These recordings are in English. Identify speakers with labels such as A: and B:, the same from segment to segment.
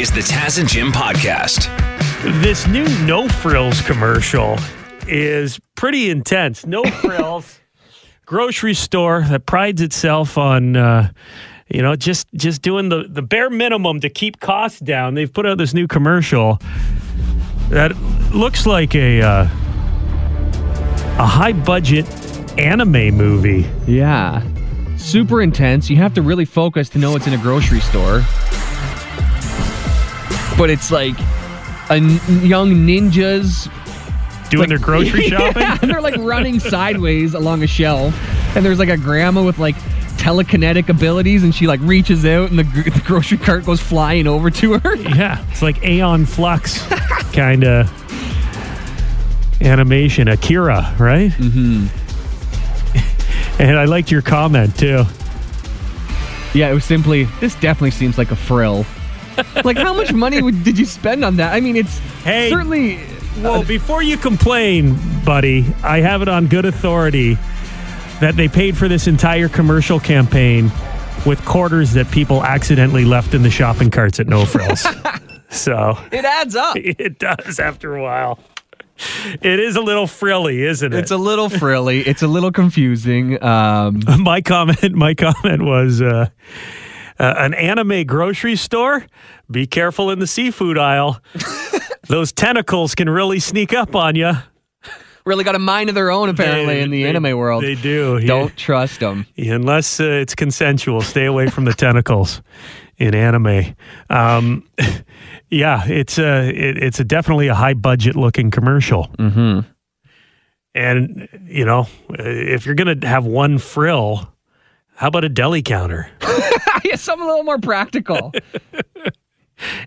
A: is the Taz and Jim podcast.
B: This new No Frills commercial is pretty intense. No Frills grocery store that prides itself on uh, you know just just doing the the bare minimum to keep costs down. They've put out this new commercial that looks like a uh, a high budget anime movie.
C: Yeah. Super intense. You have to really focus to know it's in a grocery store. But it's like a n- young ninjas
B: Doing
C: like-
B: their grocery shopping.
C: Yeah, and they're like running sideways along a shelf. And there's like a grandma with like telekinetic abilities and she like reaches out and the, gr- the grocery cart goes flying over to her.
B: Yeah, it's like Aeon Flux kind of animation. Akira, right? Mm-hmm. and I liked your comment too.
C: Yeah, it was simply, this definitely seems like a frill. like, how much money would, did you spend on that? I mean, it's
B: Hey.
C: certainly.
B: Well, before you complain, buddy, I have it on good authority that they paid for this entire commercial campaign with quarters that people accidentally left in the shopping carts at No Frills. so
C: It adds up.
B: it does after a while. It is a little frilly, isn't it?
C: It's a little frilly. It's a little confusing. Um,
B: my comment my comment was uh, uh, an anime grocery store? Be careful in the seafood aisle. Those tentacles can really sneak up on you
C: really got a mind of their own, apparently, in the anime world.
B: they do
C: Don't trust them.
B: unless uh, it's consensual. Stay away from the tentacles in anime. Um, yeah it's a it, it's a definitely a high budget looking commercial. Mm-hmm. and you know if you're gonna have one frill how about a deli counter?
C: yeah, something a little more practical.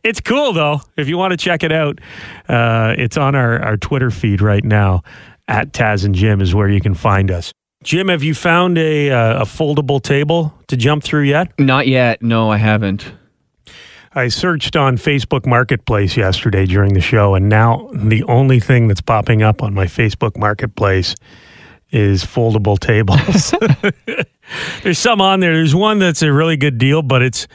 B: It's cool though. If you want to check it out, uh, it's on our, our Twitter feed right now. At Taz and Jim is where you can find us. Jim, have you found a uh, a foldable table to jump through yet?
C: Not yet. No, I haven't.
B: I searched on Facebook Marketplace yesterday during the show, and now the only thing that's popping up on my Facebook Marketplace is foldable tables. There's some on there. There's one that's a really good deal, but it's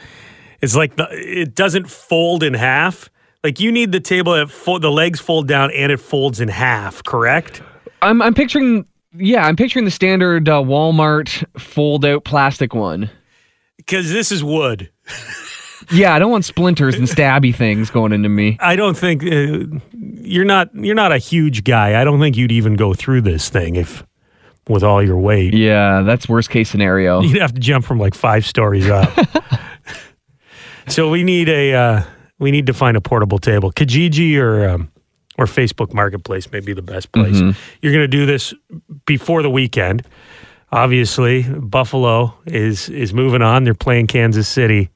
B: it's like the it doesn't fold in half. Like you need the table that fo- the legs fold down and it folds in half. Correct?
C: I'm, I'm picturing, yeah, I'm picturing the standard uh, Walmart fold out plastic one.
B: Because this is wood.
C: Yeah, I don't want splinters and stabby things going into me.
B: I don't think uh, you're not you're not a huge guy. I don't think you'd even go through this thing if with all your weight.
C: Yeah, that's worst case scenario.
B: You'd have to jump from like five stories up. so we need a uh, we need to find a portable table. Kijiji or um, or Facebook Marketplace may be the best place. You're going to do this before the weekend. Obviously, Buffalo is is moving on. They're playing Kansas City.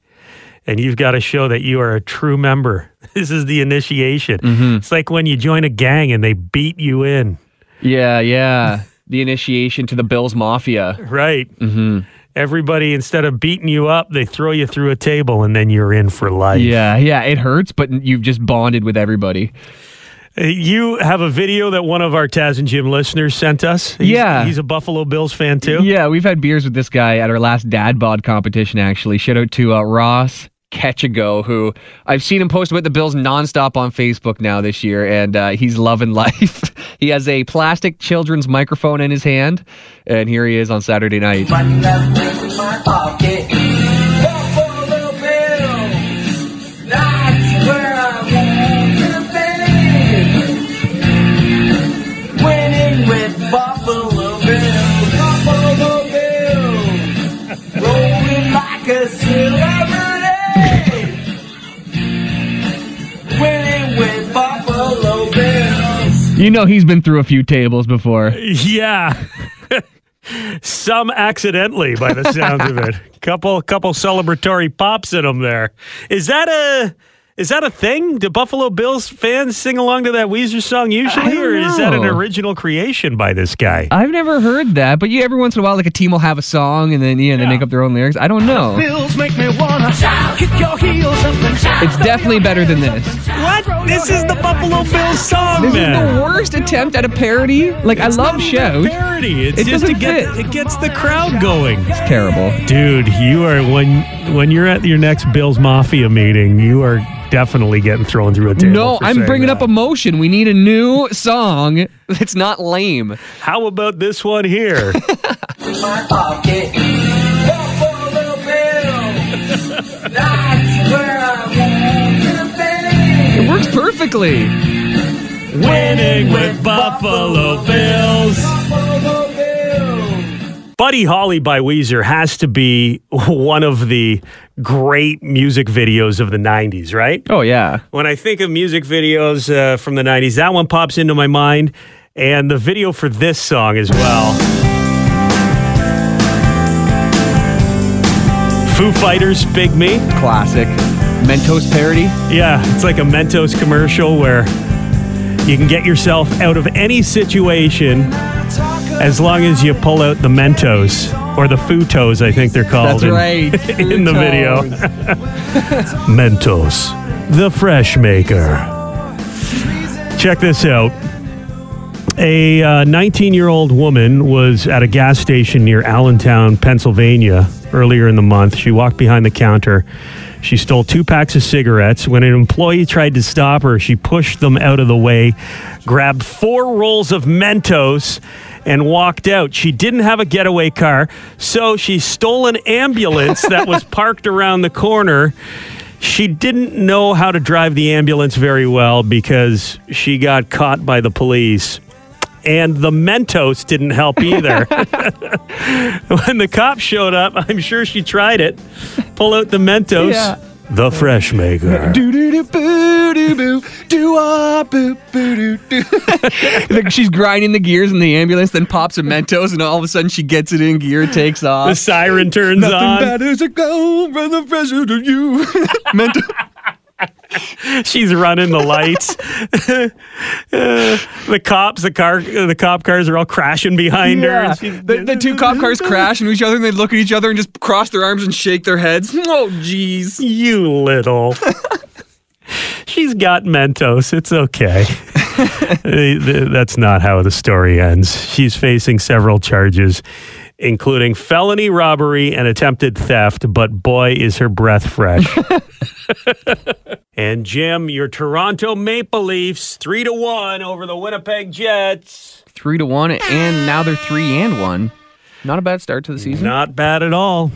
B: And you've got to show that you are a true member. This is the initiation. It's like when you join a gang and they beat you in.
C: Yeah, yeah. The initiation to the Bills Mafia.
B: Right. Mm-hmm. Everybody, instead of beating you up, they throw you through a table and then you're in for life.
C: Yeah, yeah. It hurts, but you've just bonded with everybody.
B: Uh, You have a video that one of our Taz and Jim listeners sent us. He's,
C: Yeah.
B: He's a Buffalo Bills fan too.
C: Yeah, we've had beers with this guy at our last dad bod competition, actually. Shout out to uh, Ross Ketchigo, who I've seen him post about the Bills nonstop on Facebook now this year, and uh, he's loving life. he has a plastic children's microphone in his hand, and here he is on Saturday night. You know he's been through a few tables before.
B: Yeah. Some accidentally, by the sounds of it. Couple, couple celebratory pops in them. There is that a is that a thing? Do Buffalo Bills fans sing along to that Weezer song usually,
C: I don't
B: or is that an original creation by this guy?
C: I've never heard that, but you every once in a while, like a team will have a song and then yeah, they make up their own lyrics. I don't know.
D: Bills make me wanna shout, kick your heels up and shout.
C: It's definitely better than this.
B: What? This is the Buffalo Bills song,
C: This
B: man.
C: is the worst attempt at a parody. Like I love
B: not even a parody. It's
C: It
B: just to get
C: fit.
B: it gets the crowd going.
C: It's terrible.
B: Dude, you are when when you're at your next Bills Mafia meeting, you are definitely getting thrown through a table.
C: No, I'm bringing up
B: that.
C: emotion. We need a new song that's not lame.
B: How about this one here?
D: my pocket. Buffalo Bills. That's where I want to be.
C: It works perfectly.
B: Winning with Buffalo Bills. Buddy Holly by Weezer has to be one of the great music videos of the 90s, right?
C: Oh yeah.
B: When I think of music videos uh, from the 90s, that one pops into my mind, and the video for this song as well. Foo Fighters, Big Me.
C: Classic. Mentos parody.
B: Yeah, it's like a Mentos commercial where you can get yourself out of any situation as long as you pull out the Mentos or the Footos, I think they're called.
C: That's
B: in-
C: right.
B: in the video. Mentos, the fresh maker. Check this out. A uh, 19 year old woman was at a gas station near Allentown, Pennsylvania, earlier in the month. She walked behind the counter. She stole two packs of cigarettes. When an employee tried to stop her, she pushed them out of the way, grabbed four rolls of Mentos, and walked out. She didn't have a getaway car, so she stole an ambulance that was parked around the corner. She didn't know how to drive the ambulance very well because she got caught by the police. And the Mentos didn't help either. when the cops showed up, I'm sure she tried it. Pull out the Mentos.
C: Yeah.
B: The fresh maker.
C: Like, She's grinding the gears in the ambulance, then pops a Mentos, and all of a sudden she gets it in gear, takes off.
B: The
C: off.
B: siren turns
C: Nothing
B: on.
C: matters a go from the pressure to you. Mentos.
B: She's running the lights. Uh, the cops, the car, the cop cars are all crashing behind her.
C: Yeah.
B: and
C: The, the two cop cars crash into each other, and they look at each other and just cross their arms and shake their heads. Oh, jeez.
B: You little. She's got Mentos. It's okay. That's not how the story ends. She's facing several charges, including felony robbery and attempted theft, but boy, is her breath fresh. and Jim, your Toronto Maple Leafs, three to one over the Winnipeg Jets.
C: Three to one, and now they're three and one. Not a bad start to the season.
B: Not bad at all.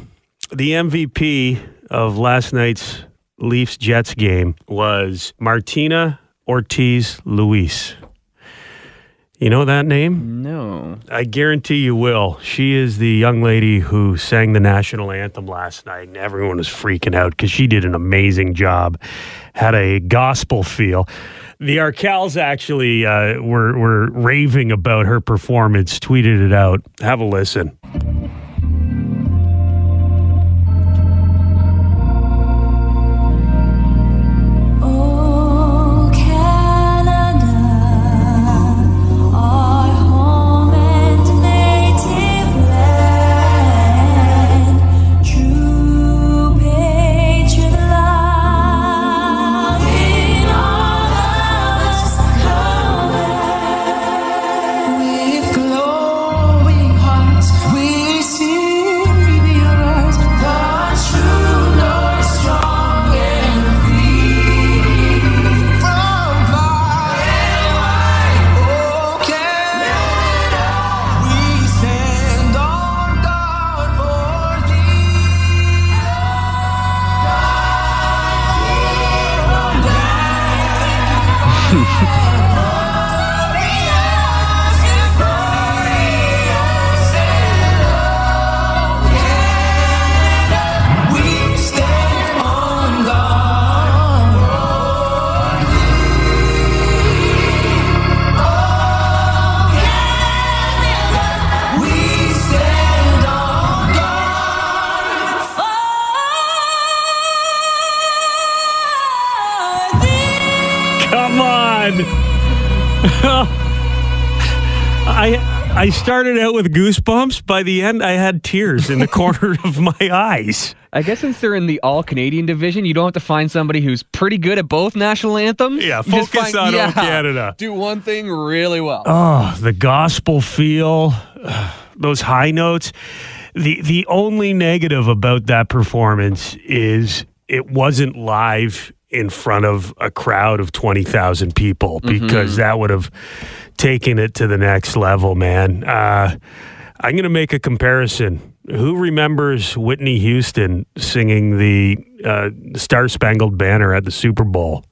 B: The MVP of last night's Leafs Jets game was Martina Ortiz Luis. You know that name?
C: No.
B: I guarantee you will. She is the young lady who sang the national anthem last night, and everyone was freaking out because she did an amazing job. Had a gospel feel. The Arkells actually uh, were were raving about her performance. Tweeted it out. Have a listen. I started out with goosebumps. By the end, I had tears in the corner of my eyes.
C: I guess since they're in the all Canadian division, you don't have to find somebody who's pretty good at both national anthems.
B: Yeah,
C: You
B: focus
C: find-
B: on O Canada.
C: Do one thing really well.
B: Oh, the gospel feel, those high notes. The the only negative about that performance is it wasn't live in front of a crowd of 20,000 people mm-hmm. because that would have taken it to the next level, man. Uh, I'm going to make a comparison. Who remembers Whitney Houston singing the uh, Star Spangled Banner at the Super Bowl?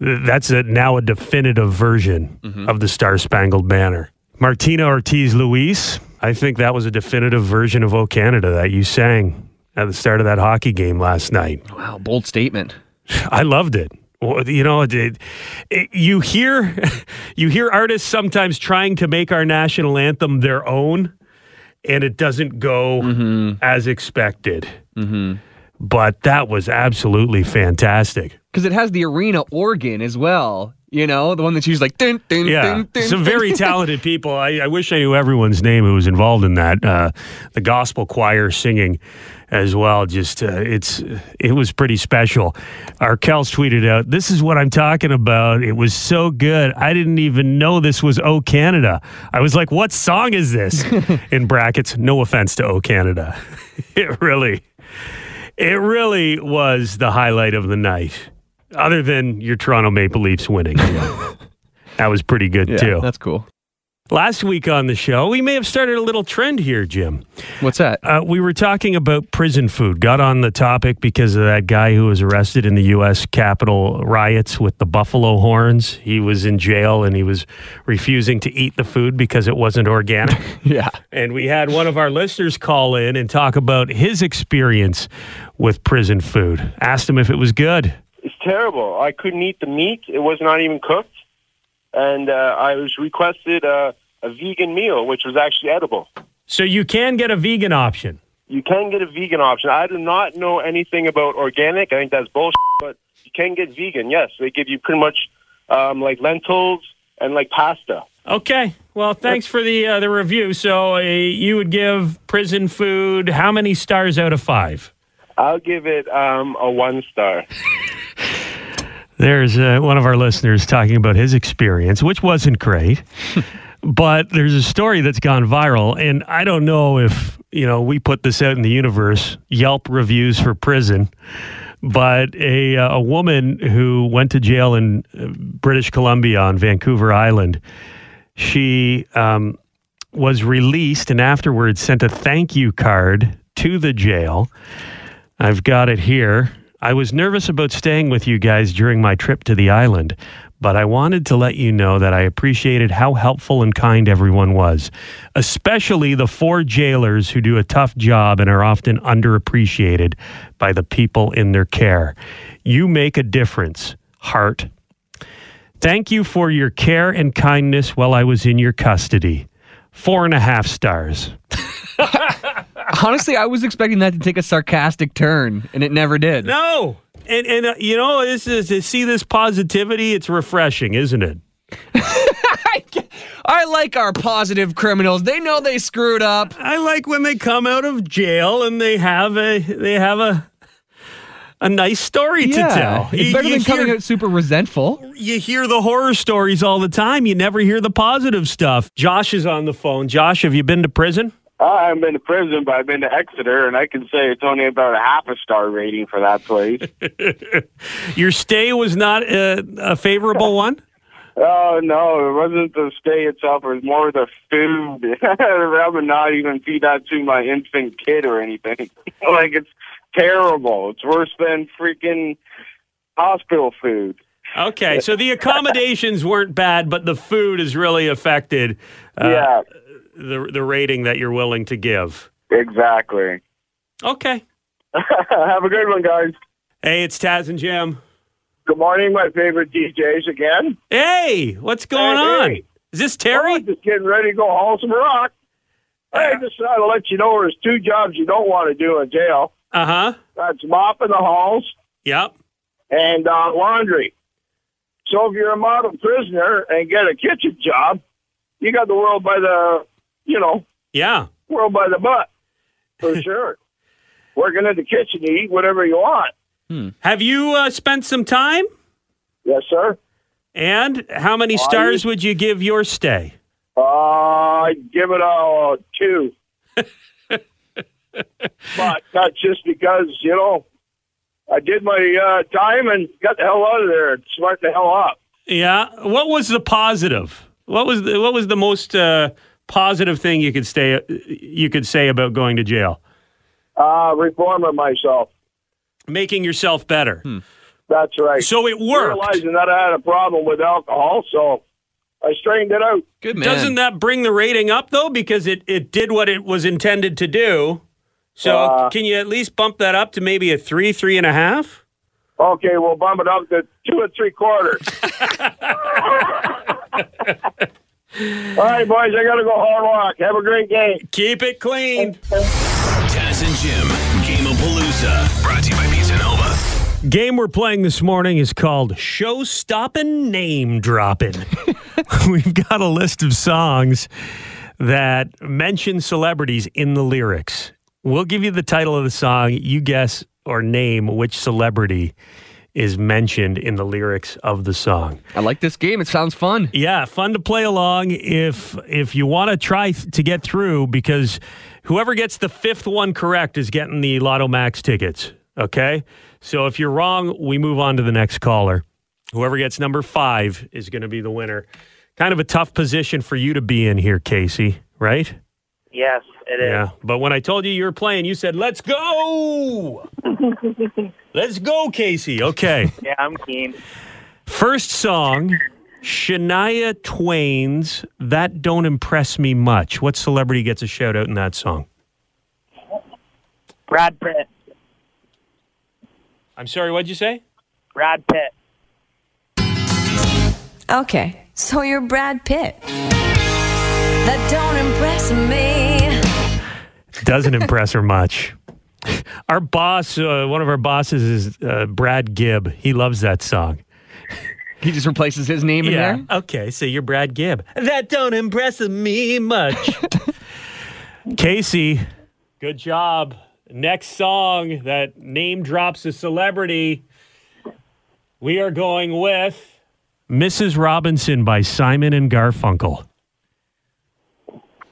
B: That's a, now a definitive version of the Star Spangled Banner. Martina Ortiz Luis, I think that was a definitive version of O Canada that you sang at the start of that hockey game last night.
C: Wow, bold statement.
B: I loved it. Well, You know, it, it, it- you hear you hear artists sometimes trying to make our national anthem their own, and it doesn't go mm-hmm. as expected. Mm-hmm. But that was absolutely fantastic.
C: Because it has the arena organ as well. You know, the one that's used like dun, dun,
B: Yeah,
C: dun, dun,
B: some very talented people. I, I wish I knew everyone's name who was involved in that. Uh, the gospel choir singing as well. Just uh, it's it was pretty special. Arkells tweeted out, "This is what I'm talking about. It was so good. I didn't even know this was O Canada. I was like, what song is this?" in brackets. No offense to O Canada. it really, it really was the highlight of the night. Other than your Toronto Maple Leafs winning. That was pretty good
C: Yeah,
B: too.
C: that's cool.
B: Last week on the show, we may have started a little trend here, Jim.
C: What's that?
B: Uh, we were talking about prison food. Got on the topic because of that guy who was arrested in the U.S. Capitol riots with the buffalo horns. He was in jail and he was refusing to eat the food because it wasn't organic.
C: yeah.
B: and we had one of our listeners call in and talk about his experience with prison food. Asked him if it was good.
E: It's terrible. I couldn't eat the meat. It was not even cooked. And uh, I was requested uh, a vegan meal, which was actually edible.
B: So you can get a vegan option.
E: You can get a vegan option. I do not know anything about organic. I think that's bullshit. But you can get vegan. Yes, they give you pretty much um, like lentils and like pasta.
B: Okay. Well, thanks for the uh, the review. So uh, you would give prison food how many stars out of five?
E: I'll give it um, a one star.
B: There's uh, one of our listeners talking about his experience, which wasn't great. but there's a story that's gone viral, and I don't know if you know we put this out in the universe. Yelp reviews for prison, but a uh, a woman who went to jail in uh, British Columbia on Vancouver Island, she um, was released and afterwards sent a thank you card to the jail. I've got it here. I was nervous about staying with you guys during my trip to the island, but I wanted to let you know that I appreciated how helpful and kind everyone was, especially the four jailers who do a tough job and are often underappreciated by the people in their care. You make a difference, Heart. Thank you for your care and kindness while I was in your custody. Four and a half stars.
C: Honestly, I was expecting that to take a sarcastic turn, and it never did.
B: No. And and uh, you know, this is to see this positivity, it's refreshing, isn't it?
C: I like our positive criminals. They know they screwed up.
B: I like when they come out of jail and they have a they have a a nice story to tell.
C: It's
B: You-
C: better
B: you
C: than coming out super resentful.
B: You hear the horror stories all the time. You never hear the positive stuff. Josh is on the phone. Josh, have you been to prison?
E: I haven't been to prison, but I've been to Exeter, and I can say it's only about a half a star rating for that place.
B: Your stay was not a, a favorable one?
E: Oh no, it wasn't the stay itself. It was more the food. I would not even feed that to my infant kid or anything. like it's terrible. It's worse than freaking hospital food.
B: Okay, so the accommodations weren't bad, but the food has really affected uh,
E: yeah,
B: the the rating that you're willing to give.
E: exactly.
B: Okay.
E: Have a good one, guys.
B: Hey, it's Taz and Jim.
E: Good morning, my favorite DJs again.
B: Hey, what's going
E: Hey,
B: on?
E: hey.
B: Is this
E: Oh,
B: Terry?
E: just getting ready to go haul some rock. Hey, just thought to let you know there's two jobs you don't want to do in jail.
B: Uh huh.
E: That's mopping the halls
B: Yep.
E: and uh, laundry. So if you're a model prisoner and get a kitchen job, you got the world by the, you know,
B: Yeah.
E: world by the butt for sure. working in the kitchen. You eat whatever you want.
B: Have you uh, spent some time?
E: Yes, sir.
B: And how many stars would you give your stay?
E: Uh, I'd give it a two. but not just because, you know, I did my uh, time and got the hell out of there and smart the hell up.
B: Yeah. What was the positive? What was the, what was the most uh, positive thing you could stay you could say about going to jail?
E: Uh, reforming myself.
B: Making yourself better.
E: That's right.
B: So it worked.
E: Realizing that I had a problem with alcohol, so I straightened it out.
C: Good man.
B: Doesn't that bring the rating up though? Because it, it did what it was intended to do. So
E: Uh,
B: can you at least bump that up to maybe a three, three and a half?
E: Okay, we'll bump it up to two and three quarters. All right, boys, I got to go hard rock. Have a great game.
B: Keep it clean.
A: Taz and Jim, Gameapalooza. Brought to you by Pizza Nova.
B: Game we're playing this morning is called Show Stoppin' Name Droppin'. We've got a list of songs that mention celebrities in the lyrics. We'll give you the title of the song. You guess or name which celebrity is mentioned in the lyrics of the song.
C: I like this game. It sounds fun.
B: Yeah, fun to play along if if you want to try th- to get through because whoever gets the fifth one correct is getting the Lotto Max tickets. Okay, so if you're wrong, we move on to the next caller. Whoever gets number five is going to be the winner. Kind of a tough position for you to be in here, Casey. Right?
F: Yes, it is.
B: Yeah. But when I told you you were playing, you said, "Let's go." Let's go, Casey. Okay.
F: Yeah, I'm keen.
B: First song, Shania Twain's That Don't Impress Me Much. What celebrity gets a shout out in that song?
F: Brad Pitt.
B: I'm sorry, what'd you say?
F: Brad Pitt.
G: Okay, so you're Brad Pitt. That don't impress me.
B: Doesn't impress her much. Our boss, uh, one of our bosses is uh, Brad Gibb. He loves that song.
C: He just replaces his name in there.
B: Okay, so you're Brad Gibb. That don't impress me much. Casey, good job. Next song that name drops a celebrity. We are going with Mrs. Robinson by Simon and Garfunkel.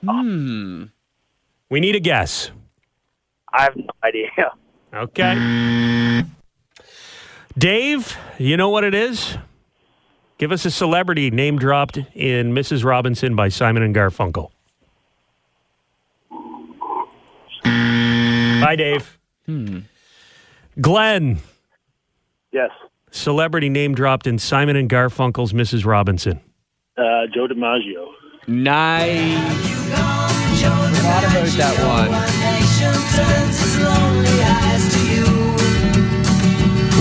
B: Hmm. We need a guess.
F: I have no idea.
B: Okay. Dave, you know what it is? Give us a celebrity name dropped in Mrs. Robinson by Simon and Garfunkel. Hi, Dave. Hmm. Glenn,
H: Yes.
B: celebrity name dropped in Simon and Garfunkel's Mrs. Robinson.
H: Uh, Joe DiMaggio.
C: Nice. Forgot about that one.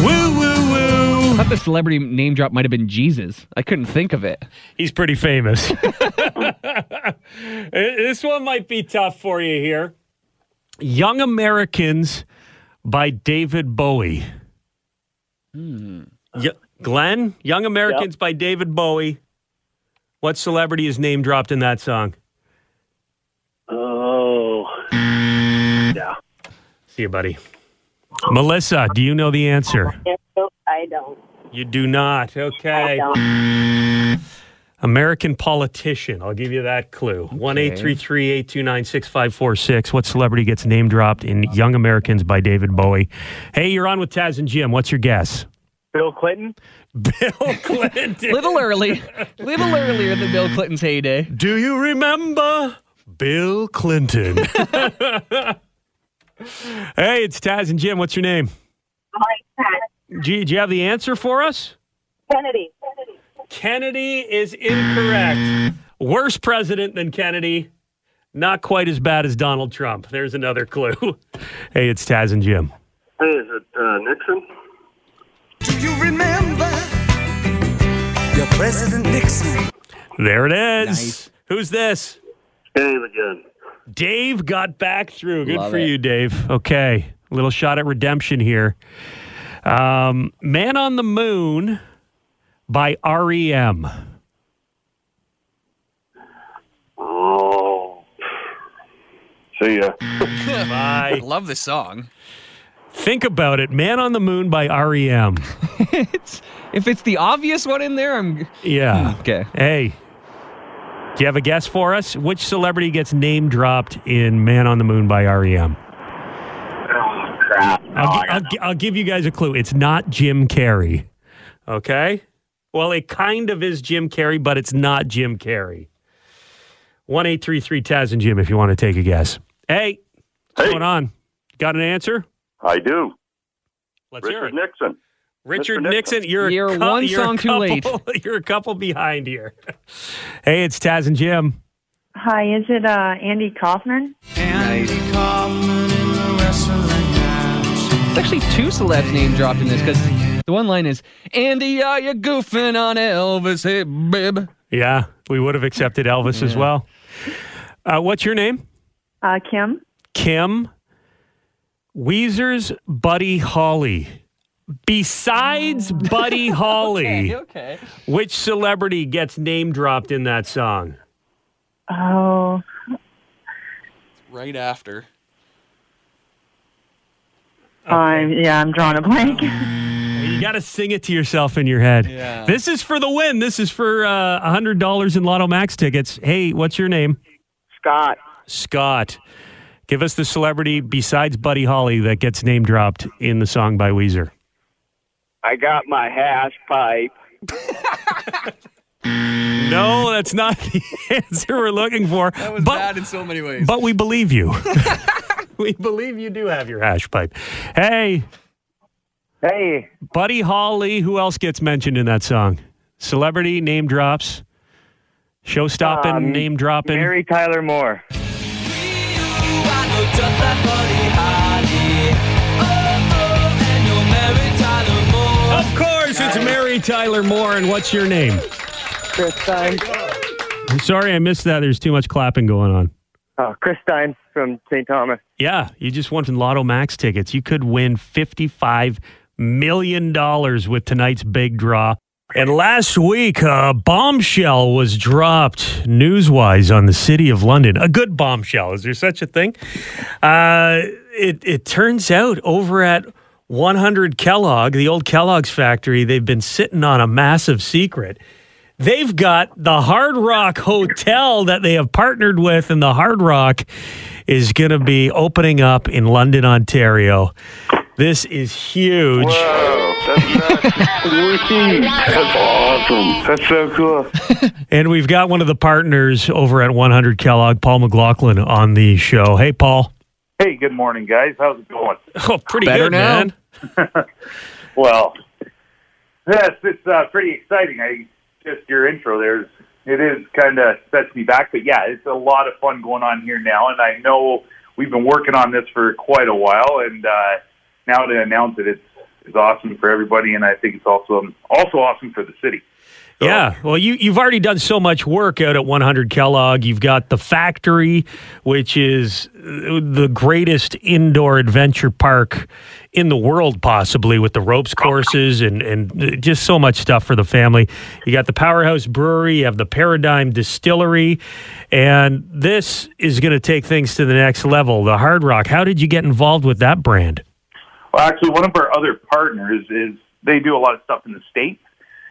B: Woo, woo, woo.
C: I thought the celebrity name drop might have been Jesus. I couldn't think of it.
B: He's pretty famous. this one might be tough for you here. Young Americans by David Bowie. Hmm. Y- Glenn, Young Americans by David Bowie. What celebrity is name dropped in that song?
H: Oh. Yeah.
B: See you, buddy. Melissa, do you know the answer?
I: I don't.
B: You do not. Okay. American politician. I'll give you that clue. One eight three three eight two nine six five four six. What celebrity gets name dropped in Young Americans by David Bowie? Hey, you're on with Taz and Jim. What's your guess?
F: Bill Clinton.
B: Bill Clinton.
C: Little early. Little earlier than Bill Clinton's heyday.
B: Do you remember Bill Clinton? hey, it's Taz and Jim. What's your name? Do, do you have the answer for us?
I: Kennedy.
B: Kennedy is incorrect. Worse president than Kennedy. Not quite as bad as Donald Trump. There's another clue. hey, it's Taz and Jim.
H: Hey, is it uh, Nixon?
D: Do you remember your President Nixon?
B: There it is.
C: Nice.
B: Who's this?
H: Dave again.
B: Dave got back through. Good
C: Love
B: for
C: it.
B: you, Dave. Okay. Little shot at redemption here. Um, Man on the Moon by E REM.
H: Oh. See ya.
B: Bye.
C: Love this song.
B: Think about it. Man on the Moon by REM.
C: it's if it's the obvious one in there, I'm
B: Yeah.
C: okay.
B: Hey, do you have a guess for us? Which celebrity gets name dropped in Man on the Moon by REM?
H: Oh, crap. No,
B: I'll,
H: I
B: gi-
H: got
B: I'll, I'll give you guys a clue. It's not Jim Carrey. Okay? Well, it kind of is Jim Carrey, but it's not Jim Carrey. 1 833 Taz and Jim if you want to take a guess. Hey, what's
H: Hey.
B: going on? Got an answer?
H: I do.
B: Let's hear
H: Richard
B: it.
H: Nixon.
B: Richard Nixon,
H: Nixon.
B: you're, a
C: You're
B: cou-
C: one
B: you're a
C: song too late.
B: couple- You're a couple behind here. hey, it's Taz and Jim.
I: Hi, is it uh, Andy Kaufman?
C: in the wrestling Nice. It's actually two celebs name dropped in this because the one line is Andy, are you goofing on Elvis? Hey, babe.
B: Yeah, we would have accepted Elvis as well. Uh, what's your name?
I: Uh, Kim?
B: Kim. Weezer's Buddy Holly. Besides Buddy Holly,
C: Okay.
B: which celebrity gets name dropped in that song?
I: Oh,
C: Right after.
I: I'm yeah, I'm drawing a blank.
B: You got to sing it to yourself in your head.
C: Yeah.
B: This is for the win. This is for uh, $100 in Lotto Max tickets. Hey, what's your name?
E: Scott.
B: Scott. Give us the celebrity besides Buddy Holly that gets name dropped in the song by Weezer.
E: I got my hash pipe.
B: No, that's not the answer we're looking for.
C: That was
B: but,
C: bad in so many ways.
B: but we believe you. we believe you do have your hash pipe. Hey,
F: Hey,
B: Buddy Holly, who else gets mentioned in that song? Celebrity name drops. Show stopping,
F: Um,
B: name dropping.
F: Mary Tyler Moore.
B: Mary Tyler Moore. And what's your name?
F: Chris Stein.
B: I'm sorry I missed that. There's too much clapping going on.
F: Oh, Chris Stein from St. Thomas.
B: Yeah, you just won some Lotto Max tickets. You could win $55 million with tonight's big draw. And last week, a bombshell was dropped news-wise on the city of London. A good bombshell. Is there such a thing? Uh, it, it turns out over at 100 Kellogg, the old Kellogg's factory, they've been sitting on a massive secret. They've got the Hard Rock Hotel that they have partnered with, and the Hard Rock is going to be opening up in London, Ontario. This is huge.
H: Wow, that's nuts. That's awesome. That's so cool.
B: And we've got one of the partners over at 100 Kellogg, Paul McLaughlin, on the show. Hey, Paul.
H: Hey, good morning, guys. How's it going?
B: Oh, pretty
C: Better
B: good,
C: now.
B: man.
H: Well, yes, it's uh, pretty exciting. I just your intro there's it is kind of sets me back, but yeah, it's a lot of fun going on here now, and I know we've been working on this for quite a while, and uh, now to announce it, it's it's awesome for everybody, and I think it's also also awesome for the city. So-
B: Yeah, well, you you've already done so much work out at 100 Kellogg. You've got the factory, which is uh, the greatest indoor adventure park in the world, possibly with the ropes courses and and just so much stuff for the family. You got the Powerhouse Brewery, you have the Paradigm Distillery, and this is going to take things to the next level. The Hard Rock. How did you get involved with that brand?
H: Well, actually, one of our other partners is they do a lot of stuff in the states,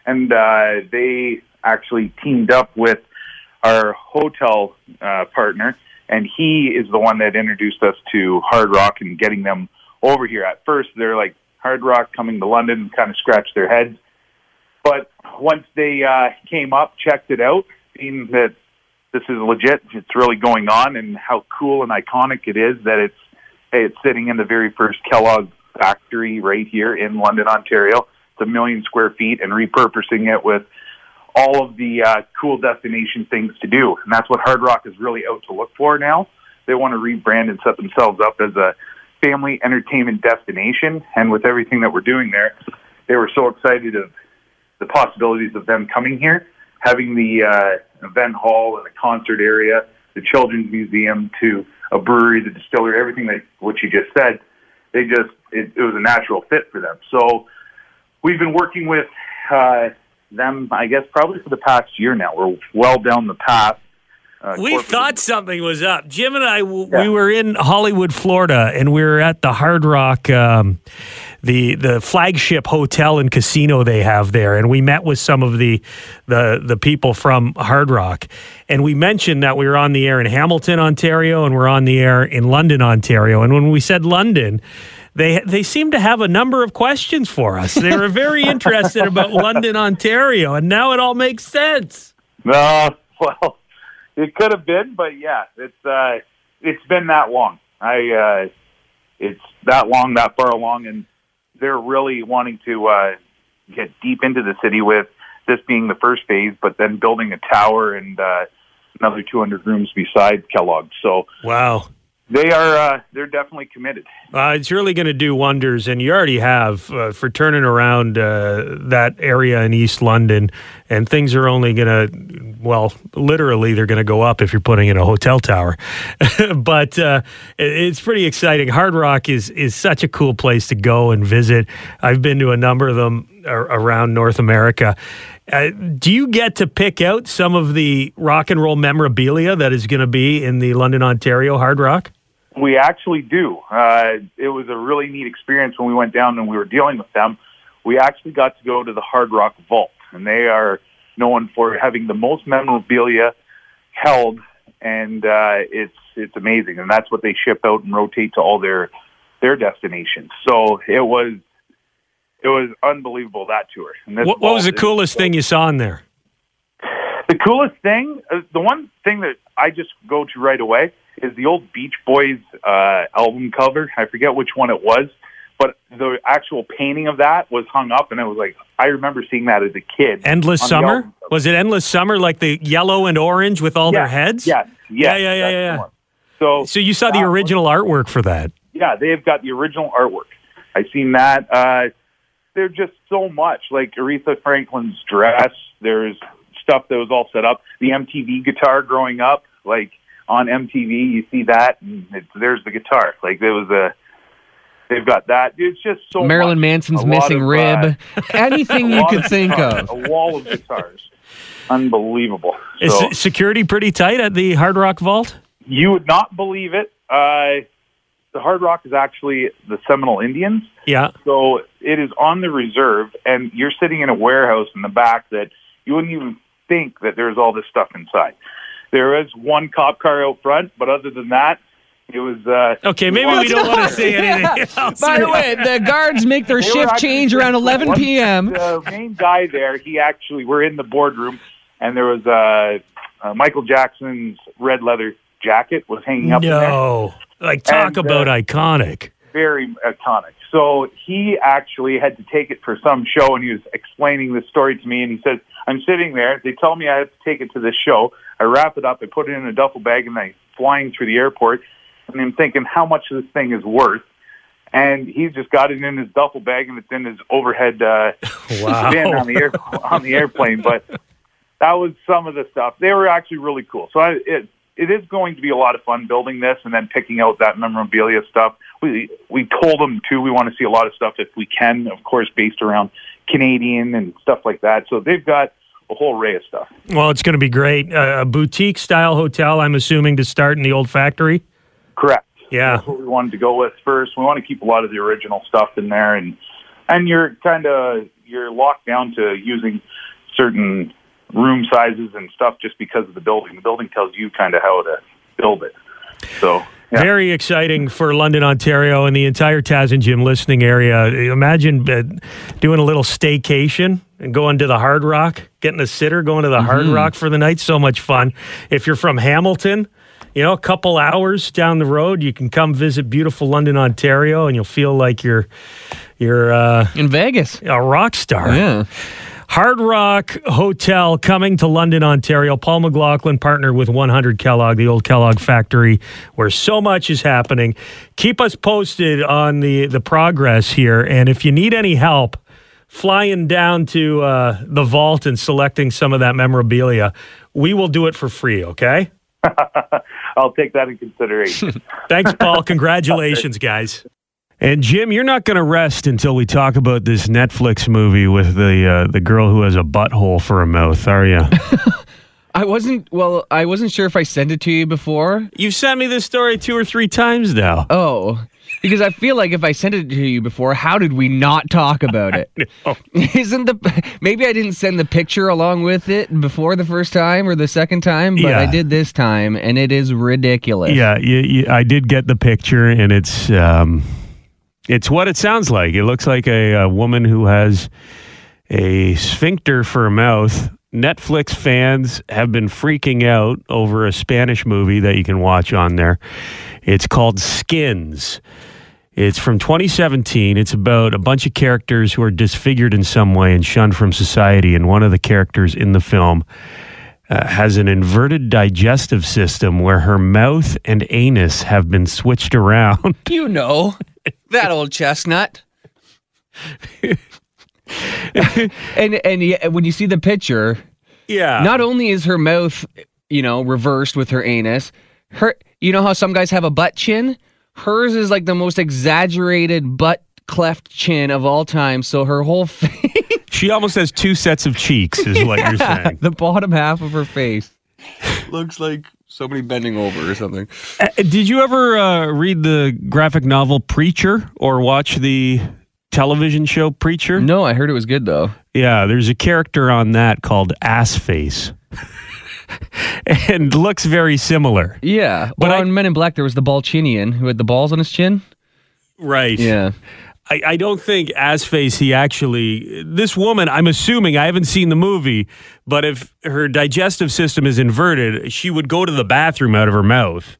H: and uh, they actually teamed up with our hotel uh, partner, and he is the one that introduced us to Hard Rock and getting them over here. At first, they're like Hard Rock coming to London, and kind of scratched their heads, but once they uh, came up, checked it out, seen that this is legit, it's really going on, and how cool and iconic it is that it's it's sitting in the very first Kellogg factory right here in London, Ontario. A million square feet and repurposing it with all of the uh, cool destination things to do. And that's what Hard Rock is really out to look for now. They want to rebrand and set themselves up as a family entertainment destination. And with everything that we're doing there, they were so excited of the possibilities of them coming here, having the uh, event hall and the concert area, the children's museum, to a brewery, the distillery, everything that what you just said. They just it, it was a natural fit for them. So we've been working with uh, them, I guess, probably for the past year now. We're well down the path Uh,
B: We thought something was up. Jim and I, w-
H: Yeah.
B: we were in Hollywood, Florida, and we were at the Hard Rock, um, the the flagship hotel and casino they have there, and we met with some of the the the people from Hard Rock, and we mentioned that we were on the air in Hamilton, Ontario, and we're on the air in London, Ontario, and when we said London. They, they seem to have a number of questions for us. They were very interested about London, Ontario, and now it all makes sense.
H: No, well, it could have been, but yeah, it's uh, it's been that long. I uh, it's that long, that far along, and they're really wanting to uh, get deep into the city with this being the first phase, but then building a tower and uh, another 200 rooms beside Kellogg. So
B: Wow.
H: They are uh, they're definitely committed.
B: Uh, it's really going to do wonders, and you already have uh, for turning around uh, that area in East London. And things are only going to, well, literally, they're going to go up if you're putting in a hotel tower. but uh, it's pretty exciting. Hard Rock is is such a cool place to go and visit. I've been to a number of them around North America. Uh, do you get to pick out some of the rock and roll memorabilia that is going to be in the London, Ontario Hard Rock?
H: We actually do. Uh, it was a really neat experience when we went down and we were dealing with them. We actually got to go to the Hard Rock Vault, and they are known for having the most memorabilia held, and uh, it's it's amazing. And that's what they ship out and rotate to all their their destinations. So it was it was unbelievable that tour.
B: What, what was the coolest thing you saw in there?
H: the coolest thing, uh, the one thing that I just go to right away is the old Beach Boys uh, album cover. I forget which one it was, but the actual painting of that was hung up, and it was like I remember seeing that as a kid.
B: Endless Summer? Was it Endless Summer, like the yellow and orange with all their heads?
H: Yes, yes,
B: Yeah, yeah, yeah,
H: that's
B: yeah.
H: So,
B: So you saw the
H: was-
B: original artwork for that.
H: yeah, they've got the original artwork. I've seen that. Uh, they're just so much like Aretha Franklin's dress. There's stuff that was all set up. The MTV guitar growing up, like on MTV, you see that, and it's, there's the guitar. Like there was a. They've got that. It's just so
C: Marilyn
H: much.
C: Manson's
H: A
C: missing
H: of,
C: rib.
H: uh,
C: Anything you
H: lot
C: could think
H: guitars,
C: of.
H: A wall of guitars. Unbelievable.
B: Is
H: So-
B: security pretty tight at the Hard Rock Vault?
H: You would not believe it. Uh, the Hard Rock is actually the Seminole Indians.
B: Yeah.
H: So it is on the reserve, and you're sitting in a warehouse in the back that you wouldn't even think that there's all this stuff inside. There is one cop car out front, but other than that, it was. Uh,
B: Okay, maybe we don't want to say anything else.
C: By the way, the guards make their shift change around 11
H: cool.
C: p.m.
H: The main guy there, he actually, we're in the boardroom, and there was uh, uh, Michael Jackson's red leather jacket was hanging up in there.
B: No. Like, talk
H: And, uh,
B: about iconic.
H: Very iconic. So he actually had to take it for some show, and he was explaining this story to me. And he says, "I'm sitting there. They tell me I have to take it to this show. I wrap it up. I put it in a duffel bag, and I'm flying through the airport. And I'm thinking, how much this thing is worth." And he's just got it in his duffel bag, and it's in his overhead uh,
B: Wow.
H: bin on the air on the airplane. But that was some of the stuff. They were actually really cool. So I, it it is going to be a lot of fun building this and then picking out that memorabilia stuff. We we told them too. We want to see a lot of stuff if we can, of course, based around Canadian and stuff like that. So they've got a whole array of stuff.
B: Well, it's going to be great. Uh, a boutique style hotel, I'm assuming, to start in the old factory.
H: Correct.
B: Yeah.
H: That's what we wanted to go with first. We want to keep a lot of the original stuff in there, and and you're kind of you're locked down to using certain room sizes and stuff just because of the building. The building tells you kind of how to build it. So yeah.
B: Very exciting for London, Ontario, and the entire Taz and Jim listening area. Imagine uh, doing a little staycation and going to the Hard Rock, getting a sitter, going to the Hard Rock for the night. So much fun. If you're from Hamilton, you know, a couple hours down the road, you can come visit beautiful London, Ontario, and you'll feel like you're you're uh,
C: In Vegas.
B: a rock star.
C: Yeah.
B: Hard Rock Hotel coming to London, Ontario. Paul McLaughlin partnered with 100 Kellogg, the old Kellogg factory, where so much is happening. Keep us posted on the, the progress here. And if you need any help flying down to uh, the vault and selecting some of that memorabilia, we will do it for free, okay?
H: I'll take that in consideration.
B: Thanks, Paul. Congratulations, guys. And Jim, you're not going to rest until we talk about this Netflix movie with the uh, the girl who has a butthole for a mouth, are you?
C: I wasn't well. I wasn't sure if I sent it to you before.
B: You've sent me this story two or three times now.
C: Oh, because I feel like if I sent it to you before, how did we not talk about it? Isn't the maybe I didn't send the picture along with it before the first time or the second time, but I did this time, and it is ridiculous.
B: Yeah, you, you, I did get the picture, and it's um, it's what it sounds like. It looks like a, a woman who has a sphincter for a mouth. Netflix fans have been freaking out over a Spanish movie that you can watch on there. It's called Skins. It's from 2017. It's about a bunch of characters who are disfigured in some way and shunned from society. And one of the characters in the film uh, has an inverted digestive system where her mouth and anus have been switched around.
C: You know that old chestnut. and and yeah, when you see the picture,
B: yeah.
C: not only is her mouth, you know, reversed with her anus, her you know how some guys have a butt chin? Hers is like the most exaggerated butt cleft chin of all time. So her whole face,
B: she almost has two sets of cheeks, is what you're saying.
C: the bottom half of her face looks like somebody bending over or something.
B: Uh, did you ever uh, read the graphic novel Preacher or watch the television show Preacher?
C: No, I heard it was good though.
B: Yeah, there's a character on that called Ass Face. and looks very similar.
C: Yeah,
B: But
C: but
B: I-
C: on Men in Black there was the Ballchinian who had the balls on his chin.
B: Right.
C: Yeah.
B: I, I don't think as face he actually this woman i'm assuming i haven't seen the movie but if her digestive system is inverted she would go to the bathroom out of her mouth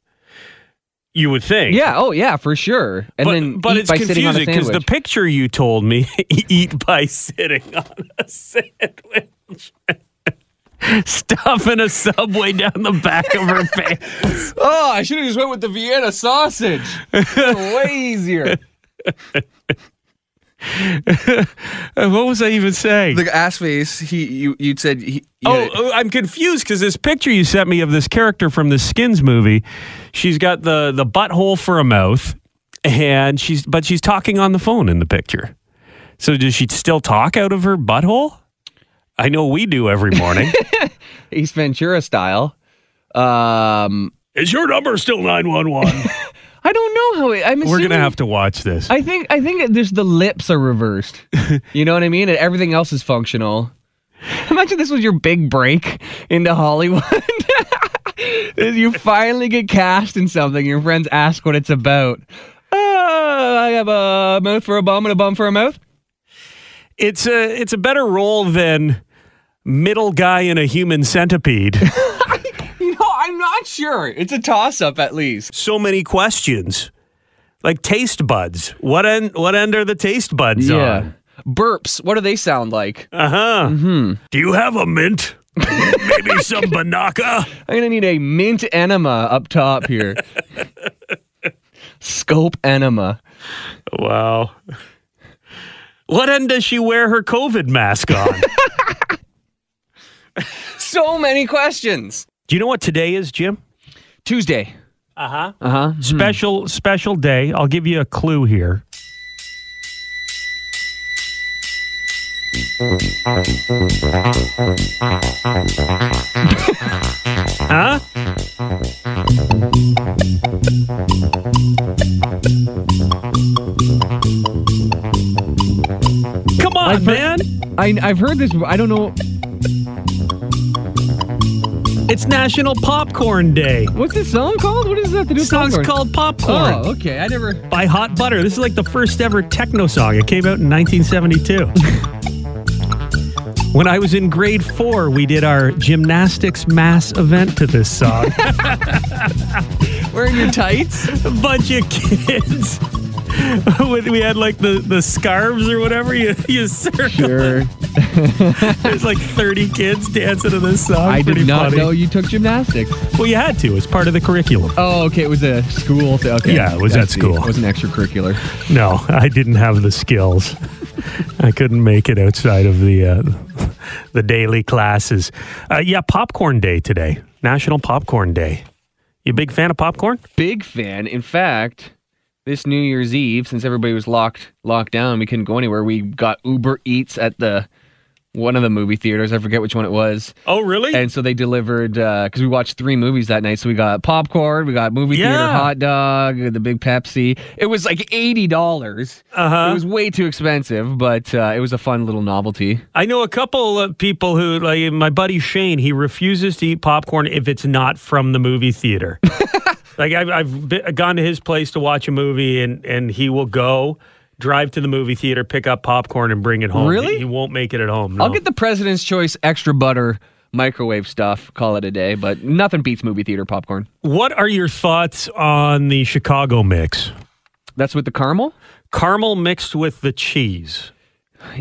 B: you would think
C: Yeah. Oh, yeah, for sure. And
B: but,
C: then
B: but it's
C: by sitting on a
B: confusing because the picture you told me eat by sitting on a sandwich stuffing a subway down the back of her face
C: oh, I should have just went with the Vienna sausage. Way easier.
B: What was i even saying
C: The ass face. He, you, you said. He,
B: Oh, oh, I'm confused because this picture you sent me of this character from the Skins movie, she's got the the butthole for a mouth, and she's but she's talking on the phone in the picture. So does she still talk out of her butthole? I know we do every morning.
C: Ace Ventura style. Um,
B: Is your number still nine one one?
C: I don't know how. It, I'm.
B: assuming, We're gonna have to watch this.
C: I think. I think there's the lips are reversed. you know what I mean? And everything else is functional. Imagine this was your big break into Hollywood. you finally get cast in something. Your friends ask what it's about. Uh, I have a mouth for a bum and a bum for a mouth.
B: It's a it's a better role than middle guy in a human centipede.
C: You know, I'm not sure. It's a toss up at least.
B: so many questions. Like taste buds. What end what end are the taste buds on?
C: Burps. What do they sound like?
B: Uh huh.
C: Mm-hmm.
B: Do you have a mint? Maybe some Binaca?
C: I'm gonna need a mint enema up top here. Scope enema.
B: Wow. What end does she wear her COVID mask on?
C: So many questions.
B: Do you know what today is, Jim?
C: Tuesday.
B: Uh huh.
C: Uh huh.
B: Special special day. I'll give you a clue here. huh? Come on,
C: I've heard-
B: man.
C: I, I've heard this. I don't know.
B: It's National Popcorn Day.
C: What's this song called? What does that to do
B: song's
C: popcorn?
B: called Popcorn.
C: Oh, okay. I never.
B: by Hot Butter. This is like the first ever techno song. It came out in 1972. when I was in grade four, we did our gymnastics mass event to this song.
C: Wearing your tights?
B: A bunch of kids. We had like the, the scarves or whatever you, you circle.
C: Sure.
B: There's like 30 kids dancing to this song.
C: I
B: Pretty
C: did not
B: funny.
C: know you took gymnastics.
B: Well, you had to. It's part of the curriculum.
C: Oh, okay. It was a school. Okay.
B: Yeah, it was
C: I
B: at
C: see.
B: school.
C: It was an extracurricular.
B: No, I didn't have the skills. I couldn't make it outside of the uh, the daily classes. Uh, yeah, popcorn day today. National Popcorn Day. You a big fan of popcorn?
C: Big fan. In fact, this New Year's Eve, since everybody was locked locked down, we couldn't go anywhere. We got Uber Eats at the one of the movie theaters. I forget which one it was.
B: Oh, really?
C: And so they delivered because we watched three movies that night. So we got popcorn, we got movie theater hot dog, the big Pepsi. It was like eighty dollars.
B: Uh-huh.
C: It was way too expensive, but uh, it was a fun little novelty.
B: I know a couple of people who, like my buddy Shane, he refuses to eat popcorn if it's not from the movie theater. like I've, I've been, gone to his place to watch a movie, and and he will go drive to the movie theater, pick up popcorn, and bring it home.
C: Really?
B: He, he won't make it at home. No.
C: I'll get the President's Choice extra butter microwave stuff. Call it a day, but nothing beats movie theater popcorn.
B: what are your thoughts on the Chicago mix?
C: That's with the caramel.
B: Caramel mixed with the cheese.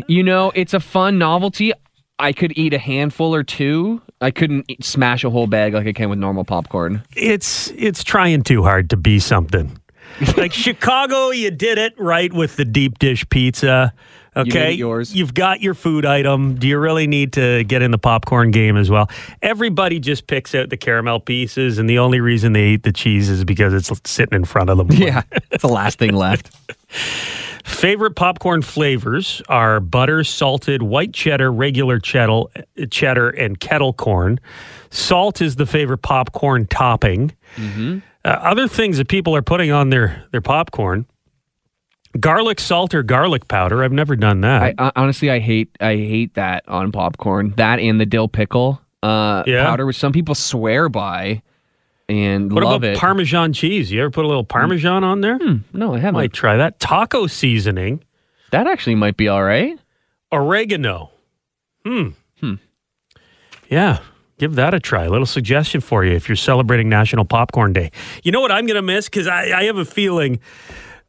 C: You know, it's a fun novelty. I could eat a handful or two. I couldn't eat, smash a whole bag like I can with normal popcorn.
B: It's it's trying too hard to be something. like Chicago, you did it right with the deep dish pizza. Okay,
C: it yours.
B: You've got your food item. Do you really need to get in the popcorn game as well? Everybody just picks out the caramel pieces, and the only reason they eat the cheese is because it's sitting in front of them.
C: Yeah, it's the last thing left.
B: Favorite popcorn flavors are butter, salted, white cheddar, regular cheddar, cheddar, and kettle corn. Salt is the favorite popcorn topping.
C: Mm-hmm.
B: Uh, other things that people are putting on their their popcorn: garlic salt or garlic powder. I've never done that.
C: I, honestly, I hate, I hate that on popcorn. That and the dill pickle uh,
B: Yeah?
C: powder, which some people swear by and
B: what about
C: it.
B: Parmesan cheese? You ever put a little Parmesan on there?
C: no, I haven't.
B: Might try that. Taco seasoning,
C: that actually might be all right.
B: oregano. Hmm. Hmm. Yeah, give that a try. A little suggestion for you if you're celebrating National Popcorn Day. You know what I'm going to miss? Because I, I have a feeling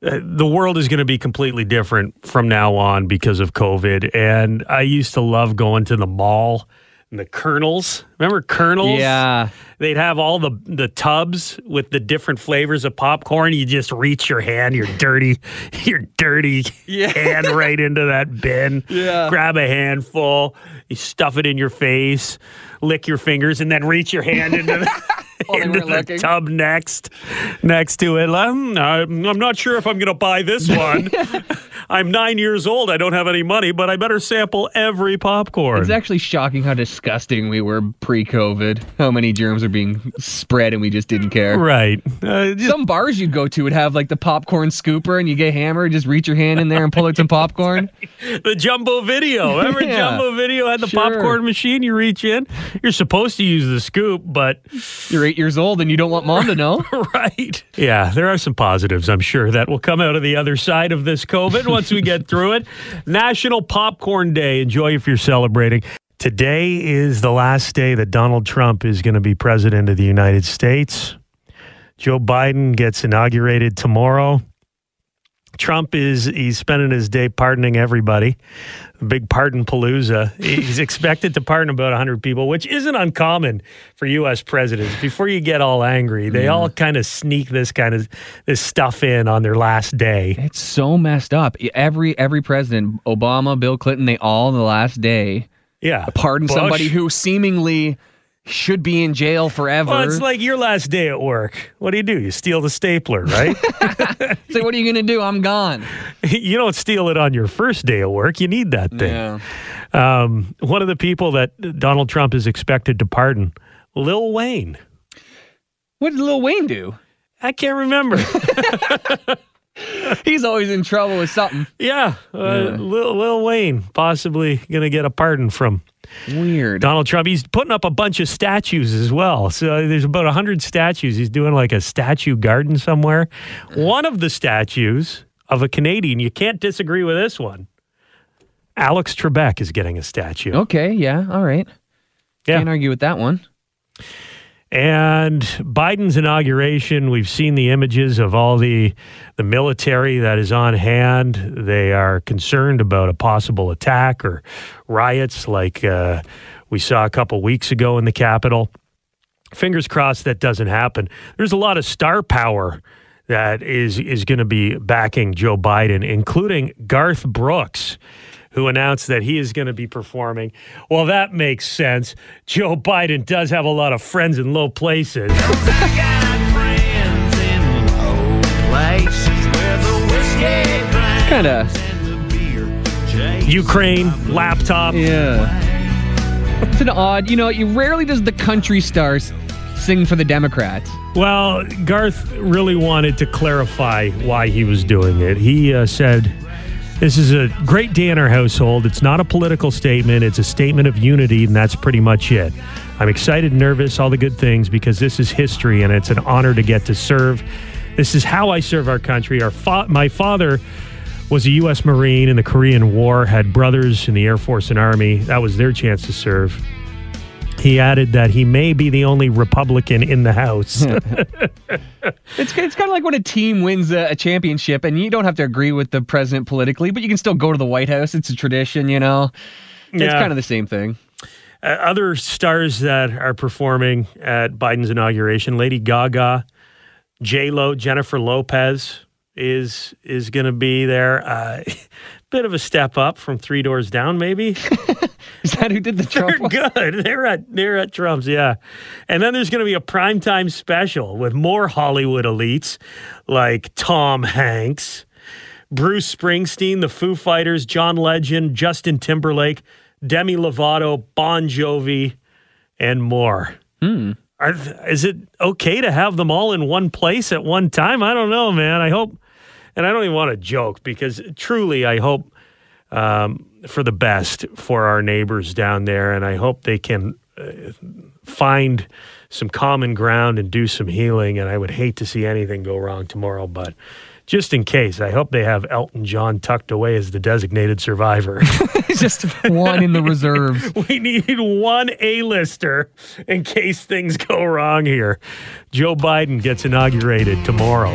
B: uh, the world is going to be completely different from now on because of COVID. And I used to love going to the mall and the kernels. Remember kernels?
C: Yeah.
B: They'd have all the the tubs with the different flavors of popcorn. You just reach your hand, your dirty, your dirty yeah. hand right into that bin.
C: Yeah.
B: Grab a handful, you stuff it in your face, lick your fingers, and then reach your hand into the,
C: While
B: into the
C: looking.
B: tub next next to it. Um, I'm I'm not sure if I'm going to buy this one. I'm nine years old. I don't have any money, but I better sample every popcorn.
C: It's actually shocking how disgusting we were pre-COVID. How many germs are being spread and we just didn't care.
B: Right. Uh, just
C: Some bars you'd go to would have like the popcorn scooper, and you get hammered, just reach your hand in there and pull out some popcorn.
B: the jumbo video. Remember
C: Yeah.
B: jumbo video had the
C: Sure.
B: popcorn machine? You reach in. You're supposed to use the scoop, but
C: You're eight years old and you don't want mom to know.
B: right. Yeah, there are some positives, I'm sure, that will come out of the other side of this COVID once we get through it. National Popcorn Day. Enjoy if you're celebrating. Today is the last day that Donald Trump is going to be president of the United States. Joe Biden gets inaugurated tomorrow. Trump is he's spending his day pardoning everybody. Big pardon palooza. He's expected to pardon about 100 people, which isn't uncommon for US presidents. Before you get all angry, they mm. all kind of sneak this kind of this stuff in on their last day.
C: It's so messed up. Every every president, Obama, Bill Clinton, they all the last day
B: Yeah.
C: pardon
B: Bush.
C: somebody who seemingly should be in jail forever.
B: Well, it's like your last day at work. What do you do? You steal the stapler, right?
C: Like, what are you gonna do? I'm gone.
B: you don't steal it on your first day of work. You need that thing.
C: Yeah.
B: Um, one of the people that Donald Trump is expected to pardon, Lil Wayne.
C: What did Lil Wayne do?
B: I can't remember.
C: He's always in trouble with something.
B: yeah, uh, Lil, Lil Wayne possibly going to get a pardon from
C: Weird.
B: Donald Trump. He's putting up a bunch of statues as well. So there's about 100 statues. He's doing like a statue garden somewhere. One of the statues of a Canadian, you can't disagree with this one. Alex Trebek is getting a statue.
C: Okay, yeah, all right.
B: Yeah.
C: Can't argue with that one.
B: And Biden's inauguration, we've seen the images of all the the military that is on hand. They are concerned about a possible attack or riots like uh, we saw a couple weeks ago in the Capitol. Fingers crossed that doesn't happen. There's a lot of star power that is is going to be backing Joe Biden, including Garth Brooks who announced that he is going to be performing. Well, that makes sense. Joe Biden does have a lot of friends in low places.
C: Kind of
B: Ukraine laptop.
C: Yeah. It's an odd, you know, you rarely does the country stars sing for the Democrats.
B: Well, Garth really wanted to clarify why he was doing it. He uh, said, This is a great day in our household. It's not a political statement, it's a statement of unity, and that's pretty much it. I'm excited, nervous, all the good things because this is history and it's an honor to get to serve. This is how I serve our country. Our fa- my father was a U.S. Marine in the Korean War, had brothers in the Air Force and Army. That was their chance to serve. He added that he may be the only Republican in the House.
C: It's, it's kind of like when a team wins a, a championship and you don't have to agree with the president politically, but you can still go to the White House. It's a tradition, you know? It's
B: Yeah.
C: kind of the same thing.
B: Uh, other stars that are performing at Biden's inauguration: Lady Gaga, J Lo, Jennifer Lopez is is going to be there. Uh, bit of a step up from Three Doors Down, maybe.
C: Is that who did the
B: They're good. They're at they're at Trump's, yeah. And then there's going to be a primetime special with more Hollywood elites like Tom Hanks, Bruce Springsteen, the Foo Fighters, John Legend, Justin Timberlake, Demi Lovato, Bon Jovi, and more. Hmm. Are, is it okay to have them all in one place at one time? I don't know, man. I hope, and I don't even want to joke because truly, I hope um, for the best for our neighbors down there, and I hope they can uh, find some common ground and do some healing. And I would hate to see anything go wrong tomorrow, but just in case, I hope they have Elton John tucked away as the designated survivor.
C: Just one in the reserves.
B: we need one A-lister in case things go wrong here. Joe Biden gets inaugurated tomorrow.